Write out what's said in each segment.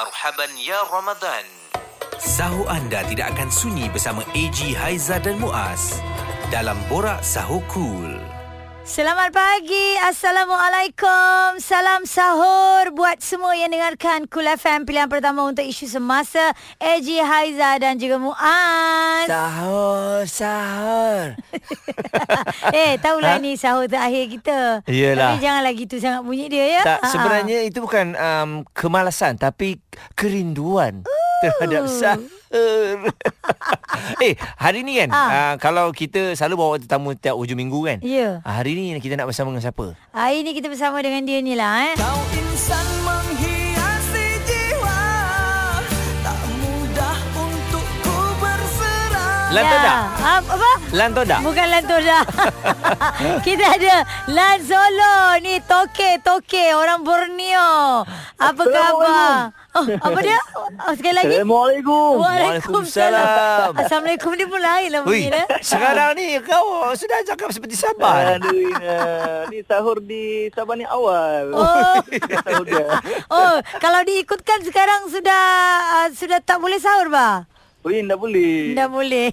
Marhaban Ya Ramadan. Sahur anda tidak akan sunyi bersama AG Haiza dan Muaz dalam Borak Sahur Cool. Selamat pagi. Assalamualaikum. Salam sahur buat semua yang dengarkan Cool FM pilihan pertama untuk isu semasa AG Haiza dan juga Muaz. Sahur, sahur. eh, tahulah ha? ni sahur terakhir kita. Yelah. Tapi janganlah gitu sangat bunyi dia ya. Tak, sebenarnya itu bukan um, kemalasan tapi kerinduan terhadap sahur. eh, hari ni kan, Ah. uh, kalau kita selalu bawa tetamu tiap hujung minggu kan. Ya. Uh, hari ni kita nak bersama dengan siapa? Hari ni kita bersama dengan dia ni lah eh. Kau insan menghiasi jiwa Tak mudah untuk ku berserah Lantoda. Ya. Apa? Lantoda. Bukan Lantoda. Kita ada Lan Solo ni toke toke orang Borneo. Apa khabar? Oh, apa dia? Oh, sekali lagi. Assalamualaikum. Waalaikumsalam. Assalamualaikum ni pun lain lah Ui, dia. sekarang ni kau sudah cakap seperti Sabah. Aduh, ni sahur di Sabah ni awal. Oh. sahur dia. Oh, kalau diikutkan sekarang sudah uh, sudah tak boleh sahur bah? Ui, tak boleh. Dah boleh.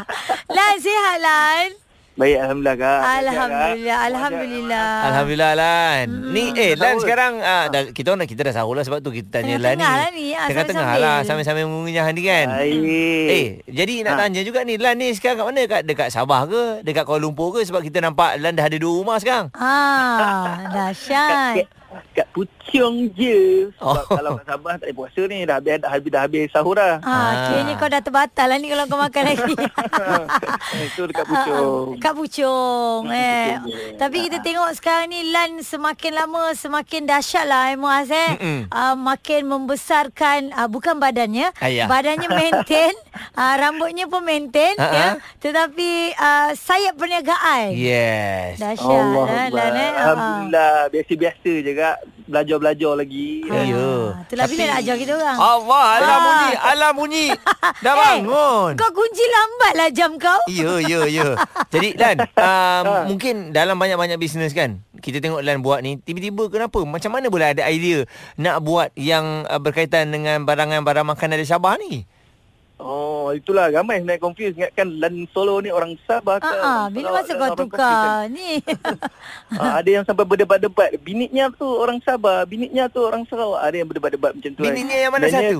Lan sihat Lan. Baik, Alhamdulillah kak. Alhamdulillah, alhamdulillah. Alhamdulillah Lan. Hmm. Ni eh Lan Sahur. sekarang uh, dah, kita orang kita dah sahur lah sebab tu kita tanya Lan ni. Tengah-tengah lah ni, ah, Tengah-tengah sambil-sambil. lah sambil-sambil mengunyah ni kan. Baik. Eh, jadi nak Ha. tanya juga ni Lan ni sekarang kat mana? Kat dekat Sabah ke? Dekat Kuala Lumpur ke? Sebab kita nampak Lan dah ada dua rumah sekarang. Ah, dahsyat. kat, kat Puchong je. Sebab Oh. kalau kat Sabah tak ada puasa ni. Dah habis, dah habis, dah habis sahur dah. Ah, Ah. kiranya kau dah terbatal lah ni kalau kau makan lagi. Itu dekat Puchong. Kat Puchong eh. Puchong. Tapi kita tengok sekarang ni Lan semakin lama semakin dahsyat lah eh Muaz eh. Mm-mm. Uh, makin membesarkan uh, bukan badannya, Ayah. badannya maintain, uh, rambutnya pun maintain Ha-ha. ya. Tetapi uh, sayap perniagaan. Yes. Dahsyat Allah eh, Akbar. Lan eh. Ah. Alhamdulillah. Biasa-biasa je kak. Belajar-belajar lagi. Ya. Ya. Ah, Itulah bila nak ajar kita orang. Allah, alam Ah. bunyi, alam bunyi. Dah Eh, bangun. Kau kunci lambat lah jam kau. Ya, ya, ya. Jadi Lan, um, mungkin dalam banyak-banyak bisnes kan, kita tengok Lan buat ni, tiba-tiba kenapa? Macam mana boleh ada idea nak buat yang uh, berkaitan dengan barangan-barang makanan dari Sabah ni? Oh, itulah ramai sebenarnya confuse ingatkan Lan Solo ni orang Sabah ke? Ah, ah, bila masa kau tukar Kelantan. ni? Ah, ada yang sampai berdebat-debat. Binitnya tu orang Sabah, binitnya tu orang Sarawak. Ada yang berdebat-debat macam tu. kan. Bininya yang mana satu?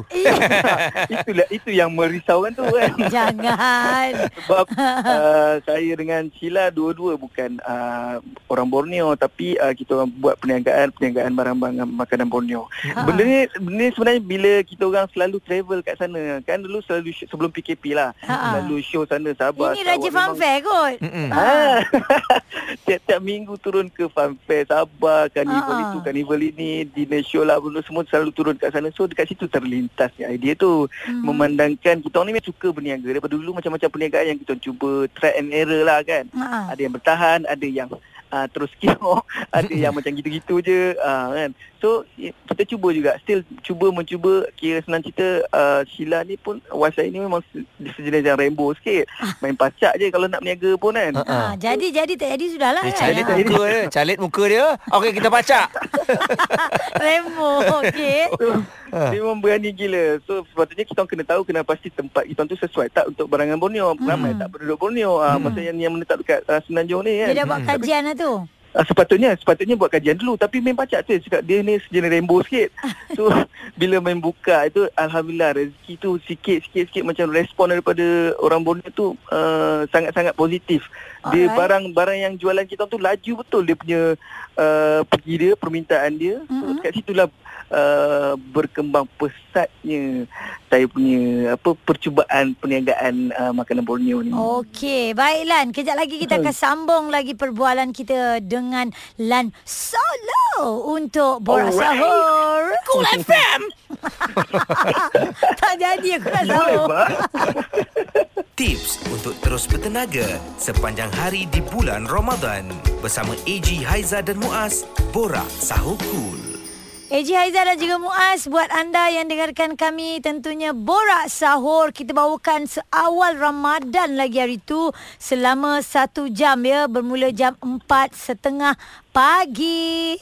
Itulah itu yang merisaukan tu kan. Jangan. Sebab uh, saya dengan Sheila dua-dua bukan uh, orang Borneo tapi uh, kita orang buat perniagaan perniagaan barang-barang makanan Borneo. Ha. Benda ni benda ni sebenarnya bila kita orang selalu travel kat sana kan dulu selalu sebelum PKP lah. Ha. Selalu show sana Sabah. Ini Raja memang- Funfair kot. Ah. Tiap-tiap minggu turun ke Fun Fair Sabah, Carnival itu, Carnival ini, dinner show lah, benda semua selalu turun kat sana. So dekat situ terlintas ni idea tu. Hmm. Memandangkan kita orang ni memang suka berniaga. Daripada dulu macam-macam perniagaan yang kita cuba try and error lah kan. Ha. Ada yang bertahan, ada yang uh, terus kiok, ada yang macam gitu-gitu je uh, kan. So kita cuba juga still cuba mencuba kira senang cerita uh, Sheila ni pun wife saya ni memang se- sejenis yang rainbow sikit. Main pacak je kalau nak berniaga pun kan. Ha. Ha, jadi jadi tak jadi sudahlah Dia kan. calit muka dia, calit muka dia. Okey, kita pacak. Remo okey. Ha. dia memang berani gila. So sepatutnya kita kena tahu kena pasti tempat kita tu sesuai tak untuk barangan Borneo. Ramai Hmm. tak penduduk Borneo. Ah Hmm. masa yang yang menetap dekat uh, Semenanjung ni kan. Dia dah buat kajian lah tu. Uh, sepatutnya sepatutnya buat kajian dulu tapi main pacak tu cakap dia ni sejenis rainbow sikit. So bila main buka itu alhamdulillah rezeki tu sikit sikit sikit macam respon daripada orang Borneo tu uh, sangat-sangat positif. Dia Alright. barang-barang yang jualan kita tu laju betul dia punya uh, pergi dia permintaan dia. So Mhm. kat situlah uh, berkembang pesatnya saya punya apa percubaan perniagaan uh, makanan Borneo ni. Okey, baik Lan. Kejap lagi kita akan sambung lagi perbualan kita dengan Lan Solo untuk Borak Alright. Sahur. Cool FM. tak jadi aku nak sahur. Tips untuk terus bertenaga sepanjang hari di bulan Ramadan bersama AG Haiza dan Muaz, Borak Sahur Cool. AJ Haizah dan juga Muaz buat anda yang dengarkan kami tentunya Borak Sahur kita bawakan seawal Ramadan lagi hari tu selama satu jam ya bermula jam empat setengah pagi.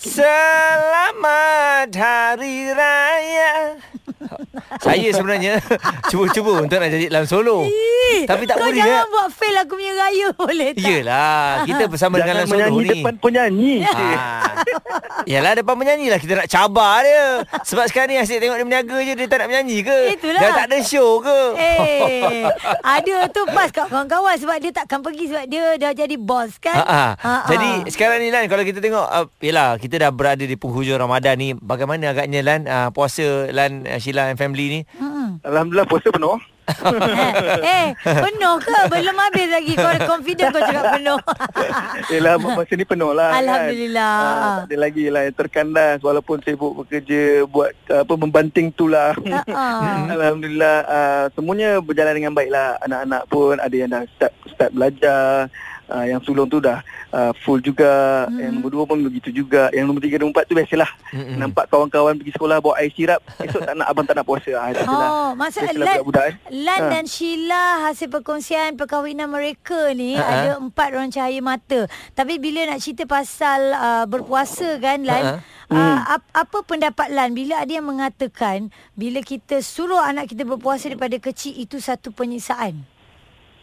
Selamat Hari Raya. Saya sebenarnya cuba-cuba untuk nak jadi dalam solo. Ih, Tapi tak kau boleh. jangan eh. buat fail lagu punya raya boleh tak? Yelah, kita bersama dengan Jangan dalam solo menyanyi ni. depan penyanyi. Ah. Yalah depan menyanyi lah Kita nak cabar dia Sebab sekarang ni asyik tengok dia berniaga je Dia tak nak menyanyi ke Itulah. Dah tak ada show ke Eh, ada tu pas kat kawan-kawan sebab dia takkan pergi sebab dia dah jadi bos kan. Ha, ha. Ha, ha. Jadi sekarang ni Lan Kalau kita tengok uh, Yelah kita dah berada di penghujung Ramadan ni Bagaimana agaknya Lan uh, Puasa Lan uh, Sheila and family ni Mm-mm. Alhamdulillah puasa penuh. eh, eh, penuh ke? Belum habis lagi kau confident kau cakap penuh. Yelah masa ni penuh lah Alhamdulillah. kan. Ah, tak ada lagi lah yang terkandas Walaupun sibuk bekerja Buat apa membanting tulang Ha, ha. Alhamdulillah uh, Semuanya berjalan dengan baik lah Anak-anak pun ada yang dah start, start belajar uh, Yang sulung tu dah uh, full juga Mm. Yang nombor dua pun begitu juga Yang nombor tiga, nombor empat tu biasalah Mm-mm. Nampak kawan-kawan pergi sekolah Bawa air sirap Esok tak nak abang tak nak puasa ah, lah. Oh, Biasalah Lan, budak-budak, eh. Lan Ha. dan Sheila hasil perkongsian perkahwinan mereka ni Ha, ha. ada empat orang cahaya mata. Tapi bila nak cerita pasal uh, berpuasa kan Lan, Ha, ha. uh, ap- apa pendapat Lan bila ada yang mengatakan bila kita suruh anak kita berpuasa daripada kecil itu satu penyiksaan?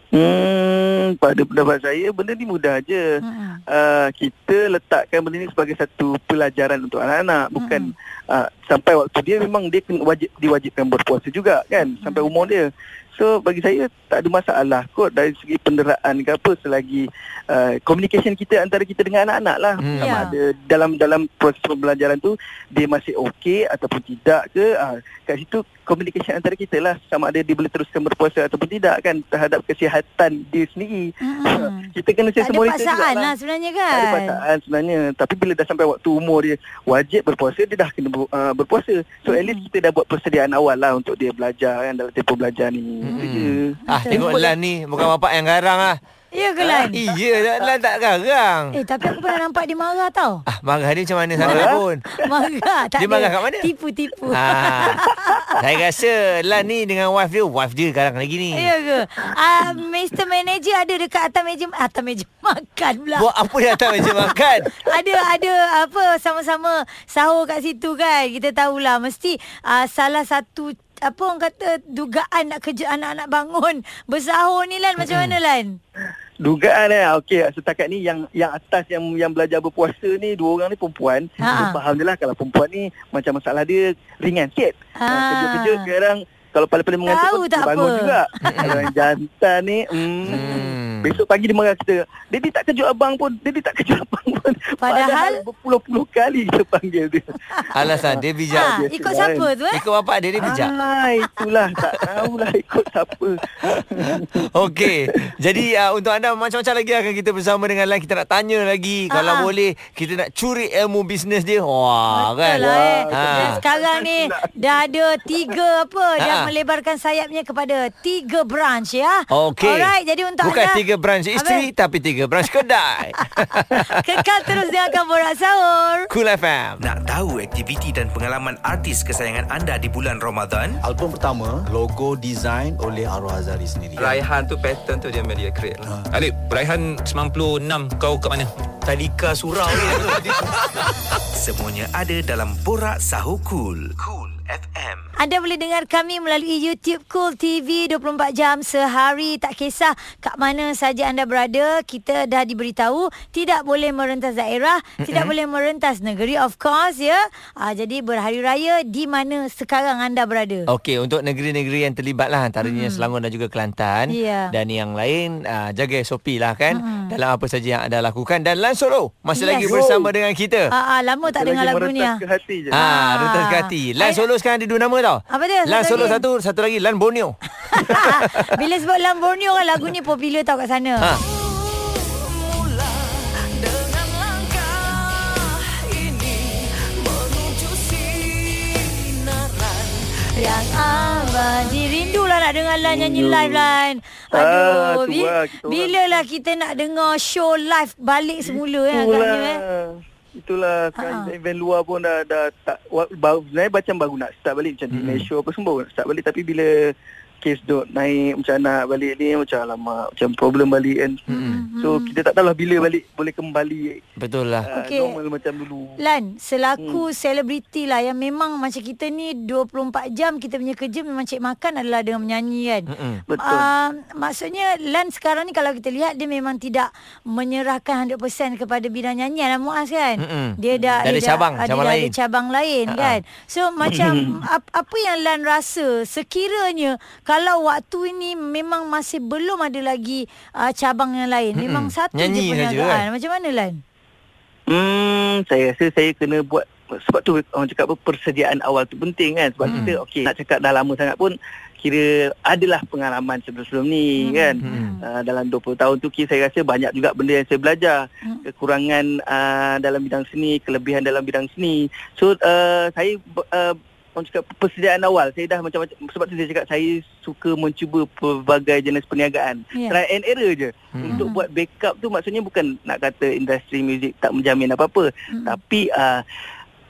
Hmm, pada pendapat saya benda ni mudah je. Mm-mm. Uh, kita letakkan benda ni sebagai satu pelajaran untuk anak-anak bukan uh, sampai waktu dia memang dia kena wajib diwajibkan berpuasa juga kan sampai umur dia. So bagi saya tak ada masalah kot dari segi penderaan ke apa selagi uh, communication kita antara kita dengan anak-anak lah Hmm. sama Ya. ada dalam dalam proses pembelajaran tu dia masih okey ataupun tidak ke uh, kat situ communication antara kita lah. Sama ada dia boleh teruskan berpuasa ataupun tidak kan terhadap kesihatan dia sendiri. Mm-mm. kita kena Tak ada monitor paksaan jugalah. lah sebenarnya Tak ada kan. paksaan sebenarnya. Tapi bila dah sampai waktu umur dia Wajib berpuasa Dia dah kena ber, uh, berpuasa. So at least kita dah buat persediaan awal lah Untuk dia belajar kan Dalam tempoh belajar ni. Itu je. Ah tengok Lan ni Bukan bapak yang garang lah Ya ke Lan? Iya Lan tak garang Eh tapi aku pernah nampak dia marah tau. Ah marah dia macam mana sangat pun Marah tak Dia marah kat mana? Tipu-tipu. Ah, saya rasa Lan ni dengan wife dia Wife dia garang lagi ni Ya ke? Uh, Mr. Manager ada dekat atas meja atas meja makan pula. Buat apa dia atas meja makan ada ada apa sama-sama sahur kat situ kan. Kita tahulah mesti uh, salah satu apa orang kata dugaan nak kerja anak-anak bangun bersahur ni Lan macam mana Lan? Dugaan eh Okey setakat ni Yang yang atas Yang yang belajar berpuasa ni Dua orang ni perempuan Ha. ha. Faham je lah Kalau perempuan ni Macam masalah dia Ringan sikit Ha. ha. Kerja-kerja sekarang Kalau paling-paling mengantuk pun bangun apa. juga Kalau yang jantan ni hmm, Hmm. Besok pagi dia marah kita Daddy tak kejut abang pun Daddy tak kejut abang pun Padahal- Berpuluh-puluh kali kita panggil dia Alasan dia bijak Ha, biasa ikut siapa kan. tu eh? Ikut bapak dia dia bijak Ah, itulah tak tahulah ikut siapa. Okey. Jadi uh, untuk anda macam-macam lagi akan kita bersama dengan Lan kita nak tanya lagi Ah, kalau ah. boleh kita nak curi ilmu bisnes dia. Wah kan. Betul lah eh. Ha. Dan sekarang ni dah ada tiga apa dah Ha. melebarkan sayapnya kepada tiga branch ya. Okey. Alright, jadi untuk Bukan anda tiga branch isteri tapi tiga branch kedai. kekal terus dengarkan Borak Sahur. cool FM. Nak tahu aktiviti dan pengalaman artis kesayangan anda di bulan Ramadan? Album pertama logo design oleh Arwah Azari sendiri. Raihan tu pattern tu dia media create lah. Alip, Raihan 96 kau kat mana? Tadika Surau ni. Semuanya ada dalam Borak Sahur Cool. Cool FM. Anda boleh dengar kami melalui YouTube Cool TV 24 jam sehari. Tak kisah kat mana saja anda berada, kita dah diberitahu tidak boleh merentas daerah, mm-hmm. tidak boleh merentas negeri of course ya. Ah, jadi berhari raya di mana sekarang anda berada. Okey, untuk negeri-negeri yang terlibat lah antaranya hmm. Selangor dan juga Kelantan Ya. dan yang lain uh, jaga SOP lah kan Hmm. dalam apa saja yang anda lakukan dan Lan Solo masih Yes. lagi bersama dengan kita. Ah, ah, lama tak dengar lagu ni ah. Ke hati je. Ha, Ah. Runtas ke hati. Lan Ay- Solo sekarang ada dua nama tau. Apa dia? Lan Satu Solo lagi. satu, satu lagi Lan Borneo. Bila sebut Lamborghini kan lagu ni popular tau kat sana. Ha. Mula dengan langkah ini menuju sinaran Yang abadi Rindulah nak dengar Lan nyanyi live Lan Ah, Aduh tu bi- lah, kita orang. Bila lah kita nak dengar show live Balik semula eh agaknya eh Itulah sekarang Ha-ha. event luar pun dah dah tak baru sebenarnya macam baru nak start balik macam di. Malaysia apa semua baru nak start balik tapi bila kes duk naik macam nak balik ni macam alamak macam problem balik kan. Hmm. So kita tak tahulah bila balik boleh kembali Betul lah. uh, Okey. normal macam dulu. Lan, Hmm. selaku selebriti lah yang memang macam kita ni 24 jam kita punya kerja memang cek makan adalah dengan menyanyi kan. Mm-mm. Betul. Uh, maksudnya Lan sekarang ni kalau kita lihat dia memang tidak menyerahkan 100% kepada bidang nyanyian lah Muaz kan. Mm-mm. Dia dah Dah ada dia cabang, dah, cabang dia dah lain. ada cabang lain Ha-ha. kan. So macam ap, apa yang Lan rasa sekiranya kalau waktu ini memang masih belum ada lagi uh, cabang yang lain. Memang Mm-mm. satu Nyanyi je perniagaan. kan? Macam mana Lan? Hmm, saya rasa saya kena buat sebab tu orang cakap apa persediaan awal tu penting kan sebab Hmm. kita okey nak cakap dah lama sangat pun kira adalah pengalaman sebelum-sebelum ni Hmm. kan Hmm. uh, dalam 20 tahun tu kira saya rasa banyak juga benda yang saya belajar Hmm. kekurangan uh, dalam bidang seni kelebihan dalam bidang seni so uh, saya uh, orang cakap persediaan awal saya dah macam-macam sebab tu saya cakap saya suka mencuba pelbagai jenis perniagaan Ya. try and error je Hmm. untuk buat backup tu maksudnya bukan nak kata industri muzik tak menjamin apa-apa Hmm. tapi uh,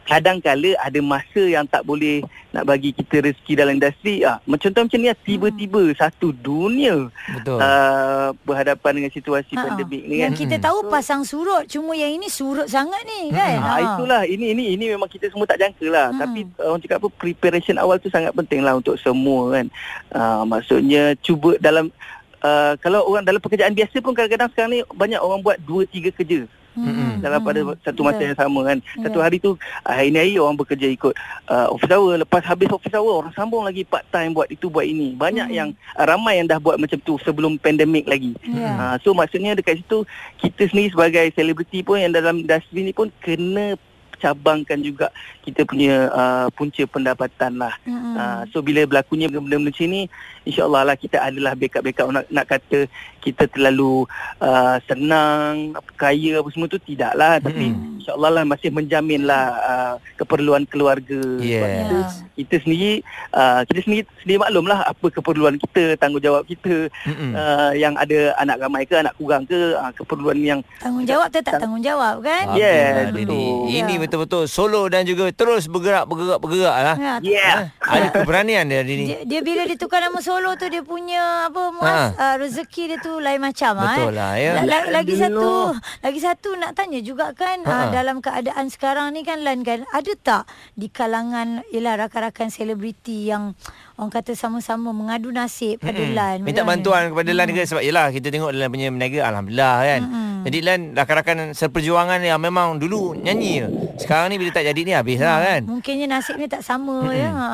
kadang-kala ada masa yang tak boleh nak bagi kita rezeki dalam industri ah macam contoh macam ni lah, tiba-tiba satu dunia Betul. uh, berhadapan dengan situasi Ha-ha. pandemik ni kan Yang kita Mm-mm. tahu pasang surut cuma yang ini surut sangat ni kan. Ah itulah ini ini ini memang kita semua tak jangka lah Hmm. tapi uh, orang cakap apa preparation awal tu sangat penting lah untuk semua kan uh, maksudnya cuba dalam uh, kalau orang dalam pekerjaan biasa pun kadang-kadang sekarang ni banyak orang buat 2 3 kerja Mm-mm. dalam pada satu masa Ya. yang sama kan. Satu Ya. hari tu uh, hari ni hari orang bekerja ikut uh, office hour. Lepas habis office hour orang sambung lagi part time buat itu buat ini. Banyak Hmm. yang uh, ramai yang dah buat macam tu sebelum pandemik lagi. Ya. Uh, so maksudnya dekat situ kita sendiri sebagai selebriti pun yang dalam industri ni pun kena cabangkan juga kita punya uh, punca pendapatan lah. Mm-mm. Uh, so bila berlakunya benda-benda macam ni InsyaAllah lah kita adalah backup-backup nak, nak kata kita terlalu uh, senang, kaya apa semua tu tidak lah Tapi Mm-mm. insyaAllah lah masih menjamin lah uh, keperluan keluarga Yeah. Sebab kita, Ya. kita sendiri uh, kita sendiri sendiri maklum lah apa keperluan kita, tanggungjawab kita Mm-mm. uh, Yang ada anak ramai ke, anak kurang ke uh, Keperluan yang Tanggungjawab tetap tanggungjawab kan? Yes, ni. betul. Ini Ya. Betul-betul solo dan juga terus bergerak bergerak bergerak lah. Ya. Yeah Ada keberanian dia hari ni. Dia, dia bila dia tukar nama solo tu dia punya apa Muaz Ha. uh, rezeki dia tu lain macam ah, Betul eh. lah, ya. La- la- lagi Alhamdulillah. satu lagi satu nak tanya juga kan Ha. uh, dalam keadaan sekarang ni kan Lan kan ada tak di kalangan ialah rakan-rakan selebriti yang orang kata sama-sama mengadu nasib pada Mm-mm. Lan Minta mana? bantuan kepada Lan ke sebab yelah kita tengok Lan punya meniaga alhamdulillah kan. Mm-mm. Jadi Lan rakan-rakan seperjuangan yang memang dulu nyanyi je. Sekarang ni bila tak jadi ni habis lah kan. Mungkinnya nasibnya tak sama ya. Ha.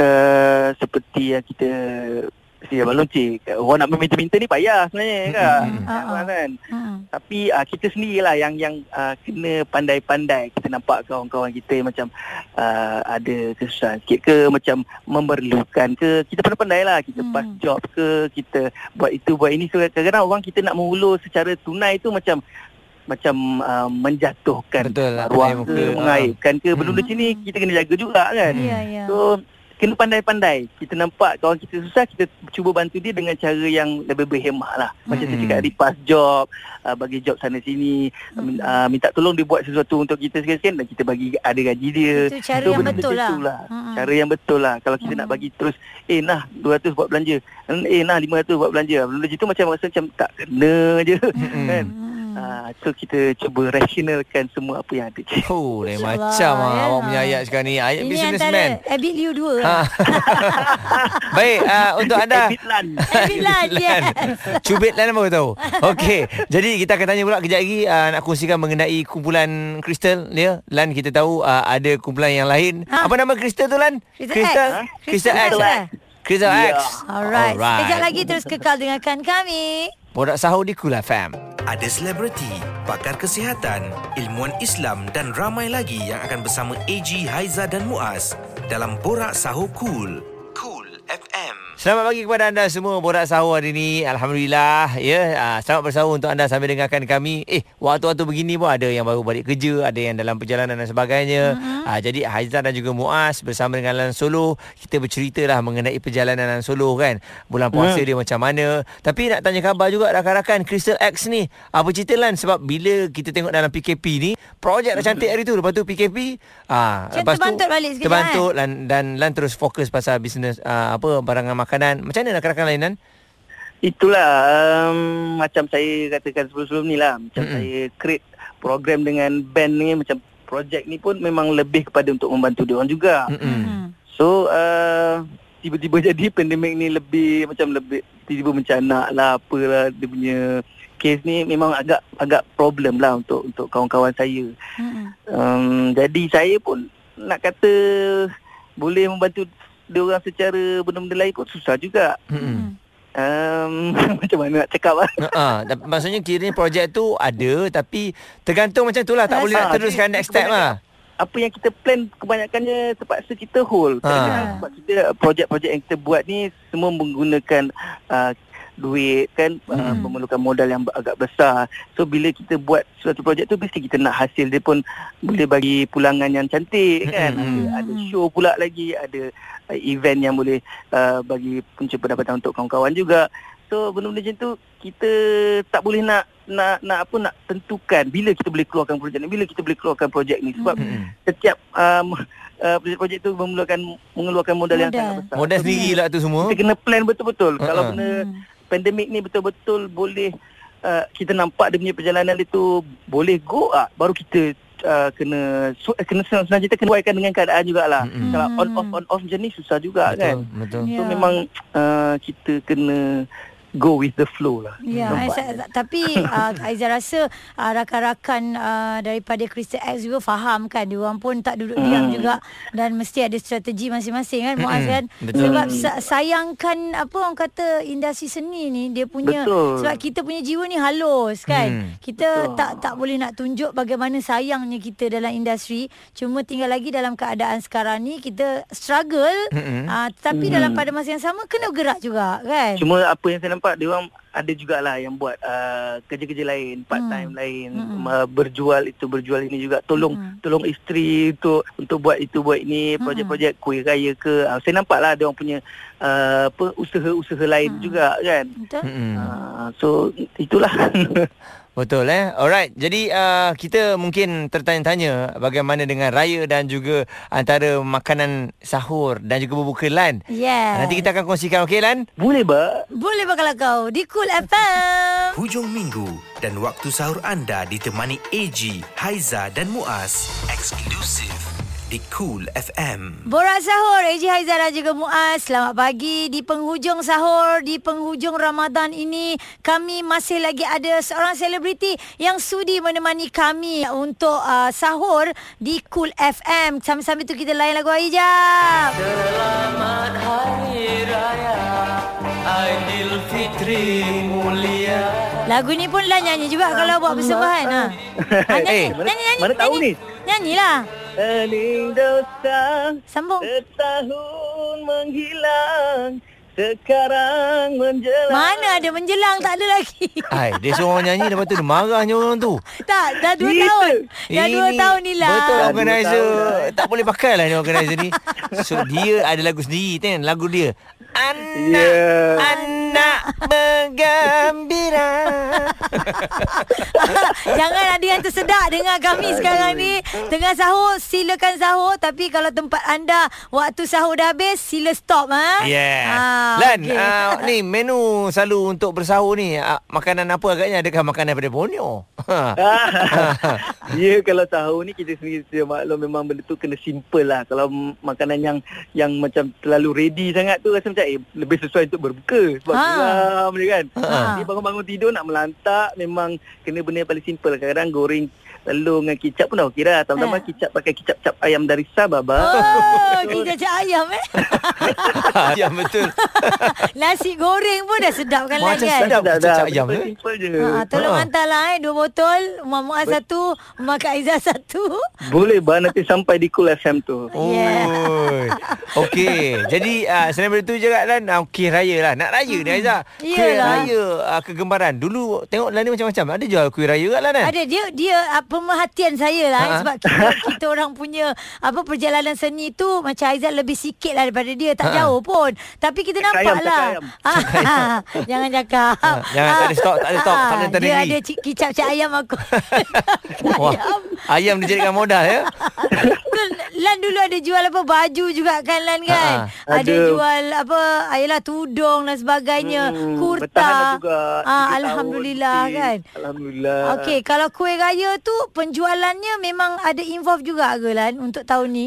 uh, seperti yang kita Sia Abang Loncik Orang nak meminta-minta ni payah sebenarnya kan, Mm-mm. kan, Ha, ha. kan? Hmm. Tapi uh, kita sendirilah yang yang uh, kena pandai-pandai Kita nampak kawan-kawan kita yang macam uh, Ada kesusahan sikit ke Macam memerlukan ke Kita pandai-pandai lah Kita Hmm. pas job ke Kita buat itu buat ini so, Kadang-kadang orang kita nak mengulur secara tunai tu macam macam uh, menjatuhkan Betul lah, muka. ke, mengaibkan ke. Hmm. macam ni kita kena jaga juga kan. Ya ya. So kena pandai-pandai. Kita nampak kawan kita susah, kita cuba bantu dia dengan cara yang lebih berhemah lah. Macam Mm-mm. saya cakap, repass job, uh, bagi job sana sini, Mm-mm. uh, minta tolong dia buat sesuatu untuk kita sekian-sekian dan kita bagi ada gaji dia. Itu cara So, yang betul lah. lah. Mm-mm. Cara yang betul lah. Kalau kita nak Mm-mm. bagi terus, eh nah 200 buat belanja. Eh nah 500 buat belanja. Macam tu macam rasa macam tak kena je. Mm-mm. kan? Hmm. Uh, so kita cuba rationalkan semua apa yang ada. Oh, lain macam ah ya. awak punya ayat sekarang ni. Ayat Ini businessman. Abid Liu dua. Ha. Baik, uh, untuk anda Habit lan. Abid Lan, yes. Cubit Lan baru tahu Okey Jadi kita akan tanya pula Kejap lagi uh, Nak kongsikan mengenai Kumpulan Crystal dia Lan kita tahu uh, Ada kumpulan yang lain Ha? Apa nama Crystal tu Lan? Crystal X. Ha? Crystal X Crystal X. Crystal Ya. X Alright. Alright. Sekejap lagi terus kekal dengarkan kami. Borak sahur di Kul FM Ada selebriti, pakar kesihatan, ilmuwan Islam dan ramai lagi yang akan bersama AG Haiza dan Muaz dalam Borak Sahur Cool. Cool FM. Selamat pagi kepada anda semua Borak sahur hari ini Alhamdulillah ya. Uh, Selamat bersahur untuk anda Sambil dengarkan kami. Eh waktu-waktu begini pun Ada yang baru balik kerja Ada yang dalam perjalanan dan sebagainya. Uh-huh. uh, Jadi Haizan dan juga Muaz Bersama dengan Lan Solo Kita bercerita lah Mengenai perjalanan Lan Solo kan? Bulan puasa Hmm. dia macam mana. Tapi nak tanya khabar juga Rakan-rakan Crystal X ni Apa cerita Lan? Sebab bila kita tengok dalam PKP ni Projek dah cantik hari tu. Lepas tu PKP uh, Macam terbantut balik sekejap, Terbantut dan, dan Lan terus fokus Pasal bisnes uh, Apa barangan makanan. Macam mana rakan-rakan lain Nan? Itulah um, macam saya katakan sebelum-sebelum ni lah. Macam Mm-mm. saya create program dengan band ni macam projek ni pun memang lebih kepada untuk membantu dia orang juga. Mm-mm. Hmm. So uh, tiba-tiba jadi pandemik ni lebih macam lebih tiba-tiba mencanak lah apalah dia punya case ni memang agak agak problem lah untuk untuk kawan-kawan saya. Hmm. Um, jadi saya pun nak kata boleh membantu dia orang secara benda-benda lain pun susah juga. Mm-mm. Um, macam mana nak cakap lah. Ha, uh, maksudnya kiranya projek tu ada tapi tergantung macam tu lah tak boleh nak ah, teruskan next step lah. Apa yang kita plan kebanyakannya terpaksa kita hold. Ha. Sebab kita projek-projek yang kita buat ni semua menggunakan uh, duit kan uh, Hmm. memerlukan modal yang agak besar. So bila kita buat suatu projek tu mesti kita nak hasil dia pun boleh bagi pulangan yang cantik kan. Hmm. Ada, ada show pula lagi, ada uh, event yang boleh uh, bagi punca pendapatan untuk kawan-kawan juga. So benda-benda macam tu kita tak boleh nak nak nak apa nak tentukan bila kita boleh keluarkan projek ni, bila kita boleh keluarkan projek ni sebab Mm-mm. setiap um, uh, projek-projek tu memerlukan mengeluarkan modal, yang Modal. sangat besar. Modal sendiri lah tu semua. Kita kena plan betul-betul. Ha-ha. Kalau benda Hmm. pandemik ni betul-betul boleh uh, kita nampak dia punya perjalanan dia tu boleh go ah baru kita uh, kena so, eh, kena senang-senang kita kena sesuaikan dengan keadaan jugalah. Mm-mm. Kalau on off on off macam ni susah juga kan. Betul, betul. Ya. So memang uh, kita kena go with the flow lah. Ya, saya, tapi uh, Aizah rasa uh, rakan-rakan uh, daripada Crystal X juga faham kan? Dia orang pun tak duduk diam juga dan mesti ada strategi masing-masing kan Muaz Mm-mm, kan? betul. sebab sa- sayangkan apa orang kata industri seni ni dia punya Betul. sebab kita punya jiwa ni halus kan? Hmm, kita tak tak boleh nak tunjuk bagaimana sayangnya kita dalam industri. Cuma tinggal lagi dalam keadaan sekarang ni kita struggle Mm-mm. uh, tapi dalam pada masa yang sama kena gerak juga kan? Cuma apa yang saya nampak dia orang ada jugalah yang buat uh, kerja-kerja lain, part time Hmm. lain, Hmm. uh, berjual itu berjual ini juga tolong Hmm. tolong isteri untuk untuk buat itu buat ini, Hmm. projek-projek kuih raya ke. Uh, saya nampaklah dia orang punya uh, apa usaha-usaha lain Hmm. juga kan. betul Mm-mm. Uh, so itulah. Betul eh. Alright. Jadi uh, kita mungkin tertanya-tanya bagaimana dengan raya dan juga antara makanan sahur dan juga berbuka Lan. Yeah. Nanti kita akan kongsikan okey Lan? Boleh ba? Boleh bakal kau di Cool FM. Hujung minggu dan waktu sahur anda ditemani AG, Haiza dan Muaz. Eksklusif di Cool FM. Borak sahur AJ Haizah dan juga Muaz. Selamat pagi di penghujung sahur di penghujung Ramadan ini kami masih lagi ada seorang selebriti yang sudi menemani kami untuk uh, sahur di Cool FM. Sambil-sambil tu kita layan lagu Aijab. Selamat Hari Raya Aidilfitri mulia Lagu ni pun lah nyanyi juga kalau buat persembahan. Ha. ha nyanyi, Eh, mana- nyanyi, nyanyi, mana tahu nyanyi. ni? Nyanyilah. Hening dosa Sambung. setahun menghilang sekarang menjelang. Mana ada menjelang tak ada lagi. Hai, dia seorang nyanyi lepas tu dia marahnya orang tu. tak, dah dua Kita. tahun. Dah dua Ini tahun ni lah. Betul Dah dua organizer tahun tak boleh pakai lah ni organizer ni. So dia ada lagu sendiri kan lagu dia. Anak Yeah. anak bergembira. Jangan ada yang tersedak dengar kami sekarang ni. Tengah sahur, silakan sahur. Tapi kalau tempat anda waktu sahur dah habis, sila stop. Ha? Yeah. Ah, Lan, okey. uh, ni menu selalu untuk bersahur ni uh, makanan apa agaknya? Adakah makanan daripada Borneo? Ha. ya kalau tahu ni kita sendiri sedia maklum memang benda tu kena simple lah. Kalau makanan yang yang macam terlalu ready sangat tu rasa macam eh lebih sesuai untuk berbuka sebab Ha. ha. geram dia kan. Ha. Dia bangun-bangun tidur nak melantak memang kena benda yang paling simple. Kadang-kadang goreng telur dengan kicap pun dah okey dah. Tambah-tambah Ha. kicap pakai kicap cap ayam dari Sabah. Oh, kita cak ayam eh. ya betul. Nasi goreng pun dah sedap kan Macam kan? sedap. dah, kicap dah, ayam, simple, eh? simple je. Ha, tolong Ha. hantarlah eh dua botol, Mak Muaz satu, Mak Kak Aizah satu. Boleh bah nanti sampai di Cool FM tu. Yeah. Oi. Okey. Jadi uh, selain daripada tu juga Lan, uh, kuih raya lah. Nak raya ni Aizah. Kuih raya uh, kegemaran. Dulu tengok Lan ni macam-macam. Ada jual kuih raya kat Lan kan? Ada dia dia apa pemerhatian saya lah Ha. sebab kita, kita orang punya apa perjalanan seni tu macam Aizat lebih sikit lah daripada dia tak Ha. jauh pun. Tapi kita Cakap nampak lah Ah, jangan cakap. Ha, jangan, tak ada stok, tak ada stok, Ah, tak ada dia ada cik, kicap cik ayam aku. Wah, ayam ayam dijadikan modal ya. Kan Lan dulu ada jual apa baju juga kan Lan kan? Ha, ada ada. jual apa ayalah tudung dan sebagainya Hmm, kurta. bertahan juga. Ah tiga tahun alhamdulillah lebih. kan? Alhamdulillah. Okey, kalau kuih raya tu penjualannya memang ada involve juga ke Lan untuk tahun ni?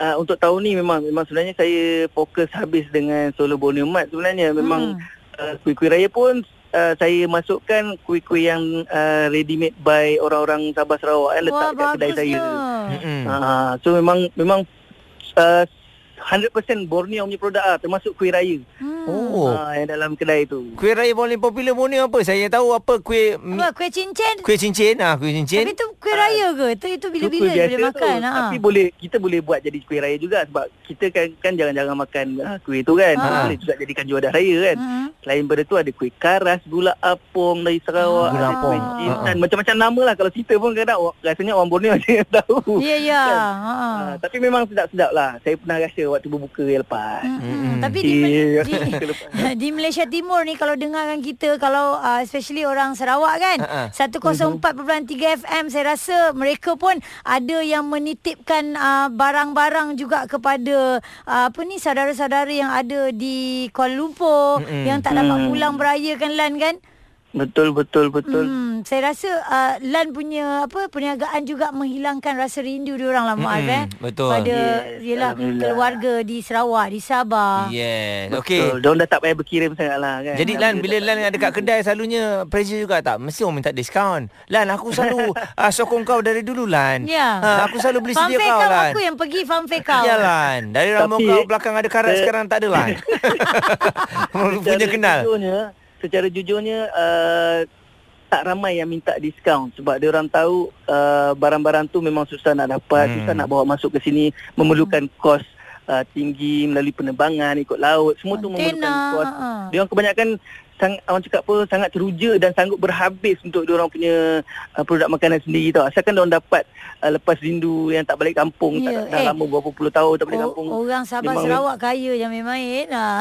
Uh, untuk tahun ni memang memang sebenarnya saya fokus habis dengan Solo Borneo Mart sebenarnya memang Hmm. uh, kuih-kuih raya pun uh, saya masukkan kuih-kuih yang uh, ready made by orang-orang Sabah Sarawak eh, letak Wah, kat kedai saya. Mm-mm. Uh, so memang memang uh, 100% Borneo punya produk lah termasuk kuih raya. Hmm. Oh. Uh, yang dalam kedai tu. Kuih raya paling popular Borneo apa? Saya tahu apa kuih Apa kuih cincin? kuih cincin ah, kuih cincin. Tapi tu kuih raya ke? Tu itu Tu bila-bila biasa boleh makan. tu. Ha. Tapi boleh kita boleh buat jadi kuih raya juga sebab kita kan kan jarang-jarang makan uh, kuih tu kan. Ha. Boleh juga jadikan juadah raya kan. Hmm. Selain daripada tu ada kuih karas, gula apung dari Sarawak, Gula ada apung. kuih jintan, Ha. macam-macam nama lah. Kalau cerita pun kadang rasanya orang Borneo je yang tahu. Ya, ya. Kan? Ha. Ah, tapi memang sedap-sedap lah. Saya pernah rasa waktu berbuka yang lepas. Hmm, Mm-mm. hmm. Tapi di, Yeah. di, di Malaysia Timur ni kalau dengarkan kita kalau uh, especially orang Sarawak kan ha. 104.3 FM saya rasa mereka pun ada yang menitipkan uh, barang-barang juga kepada uh, apa ni saudara-saudara yang ada di Kuala Lumpur Mm-mm. yang tak dapat Hmm. pulang beraya kan Lan kan Betul, betul, betul. Hmm, saya rasa uh, Lan punya apa perniagaan juga menghilangkan rasa rindu dia orang lah Muaz Mm-mm, eh. betul. Pada Yes, yelah Alhamdulillah. keluarga di Sarawak, di Sabah. Yes. Betul. Okey. Diorang dah tak payah berkirim sangat lah kan. Jadi Lan bila Lan ada kat kedai selalunya pressure juga tak? Mesti orang minta diskaun. Lan aku selalu uh, sokong kau dari dulu Lan. Ya. Ha, aku selalu beli sedia kau Lan. aku yang pergi fact kau. Ya Lan. Dari rambut Tapi- kau belakang ada karat sekarang tak ada Lan. Punya kenal. Jujurnya, secara jujurnya uh, tak ramai yang minta diskaun sebab dia orang tahu uh, barang-barang tu memang susah nak dapat, Hmm. hmm. susah nak bawa masuk ke sini, memerlukan kos uh, tinggi melalui penerbangan ikut laut, semua tu memerlukan kos. Dia orang kebanyakan sang, orang cakap apa sangat teruja dan sanggup berhabis untuk dia orang punya uh, produk makanan sendiri tau. Asalkan dia orang dapat uh, lepas rindu yang tak balik kampung, Ya, tak dah eh. lama berapa puluh tahun tak balik Oh, kampung. orang Sabah Memang- Sarawak kaya yang main-main lah.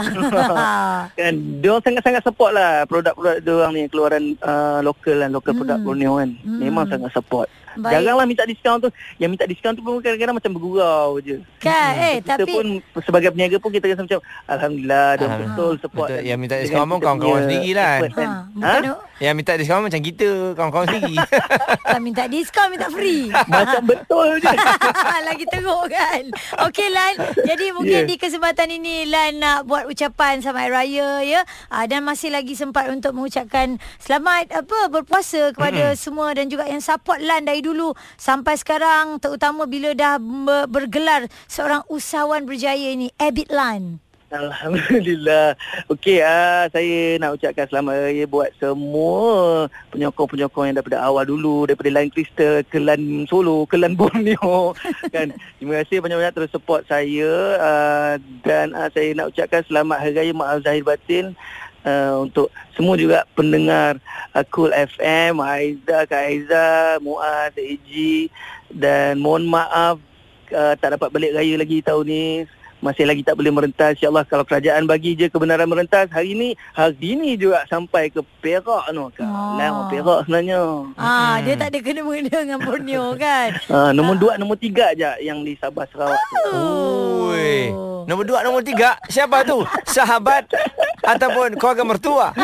kan dia orang sangat-sangat support lah produk-produk dia orang ni keluaran uh, lokal dan lokal Hmm. produk Borneo kan Hmm. memang sangat support Baik. jaranglah minta diskaun tu yang minta diskaun tu pun kadang-kadang macam bergurau je Kan, eh kita tapi pun sebagai peniaga pun kita rasa macam alhamdulillah dia Alhamdulillah. betul support Betul. Yang minta diskaun pun kawan-kawan sendiri lah. kan. ha, ha? bukan ha? Yang minta diskaun macam kita kawan-kawan sendiri. tak minta diskaun, minta free. macam betul je Lagi teruk kan Okey Lan Jadi mungkin Ya. di kesempatan ini Lan nak buat ucapan Selamat Hari Raya ya uh, Dan masih lagi sempat untuk mengucapkan Selamat apa berpuasa kepada mm-hmm. semua Dan juga yang support Lan dari dulu Sampai sekarang Terutama bila dah ber- bergelar Seorang usahawan berjaya ini Abid Lan Alhamdulillah. Okey, uh, saya nak ucapkan selamat raya buat semua penyokong-penyokong yang daripada awal dulu, daripada Lan Krista ke Lan Solo, ke Lan Borneo. kan. Terima kasih banyak-banyak terus support saya uh, dan uh, saya nak ucapkan selamat Hari Raya Maaf Zahir Batin uh, untuk semua juga pendengar uh, Cool FM, Aiza, Kak Aiza, Muaz, AG dan mohon maaf uh, tak dapat balik raya lagi tahun ni masih lagi tak boleh merentas insyaallah kalau kerajaan bagi je kebenaran merentas hari ni hari ni juga sampai ke Perak no Ah. kalah oh. Perak sebenarnya Ah, dia tak ada kena-mengena dengan Borneo kan uh, nombor dua nombor tiga je yang di Sabah Sarawak tu Oi. Nombor dua, nombor tiga. Siapa tu? Sahabat ataupun keluarga mertua?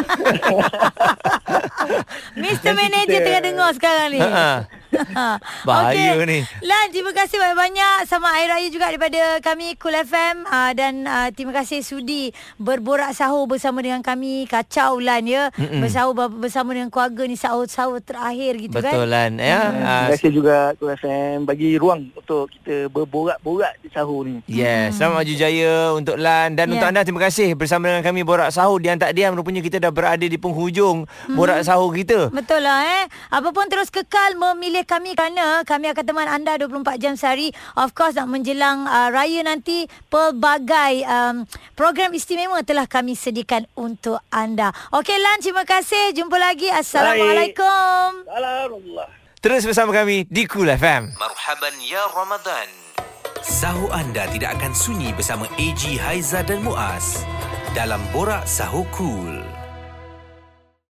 Mr. Manager tengah dengar sekarang ni Ha. Bahaya Okey. ni. Lan, terima kasih banyak-banyak sama Hari Raya juga daripada kami Cool FM uh, dan uh, terima kasih sudi berborak sahur bersama dengan kami. Kacau Lan ya. Mm-mm. Bersahur ber- bersama dengan keluarga ni sahur-sahur terakhir gitu kan. Betul Lan ya. Ah, Terima kasih juga Cool FM bagi ruang untuk kita berborak-borak di sahur ni Yes, selamat maju jaya untuk Lan dan Ya. untuk anda terima kasih bersama dengan kami Borak Sahur di tak diam rupanya kita dah berada di penghujung Borak Sahur kita. Betul lah eh. Apa pun terus kekal memilih kami kerana kami akan teman anda 24 jam sehari. Of course nak menjelang uh, raya nanti pelbagai um, program istimewa telah kami sediakan untuk anda. Okey Lan, terima kasih. Jumpa lagi. Assalamualaikum. Alhamdulillah Terus bersama kami di Cool FM. Marhaban ya Ramadan. Sahur anda tidak akan sunyi bersama AG Haiza dan Muaz dalam Borak Sahur Cool.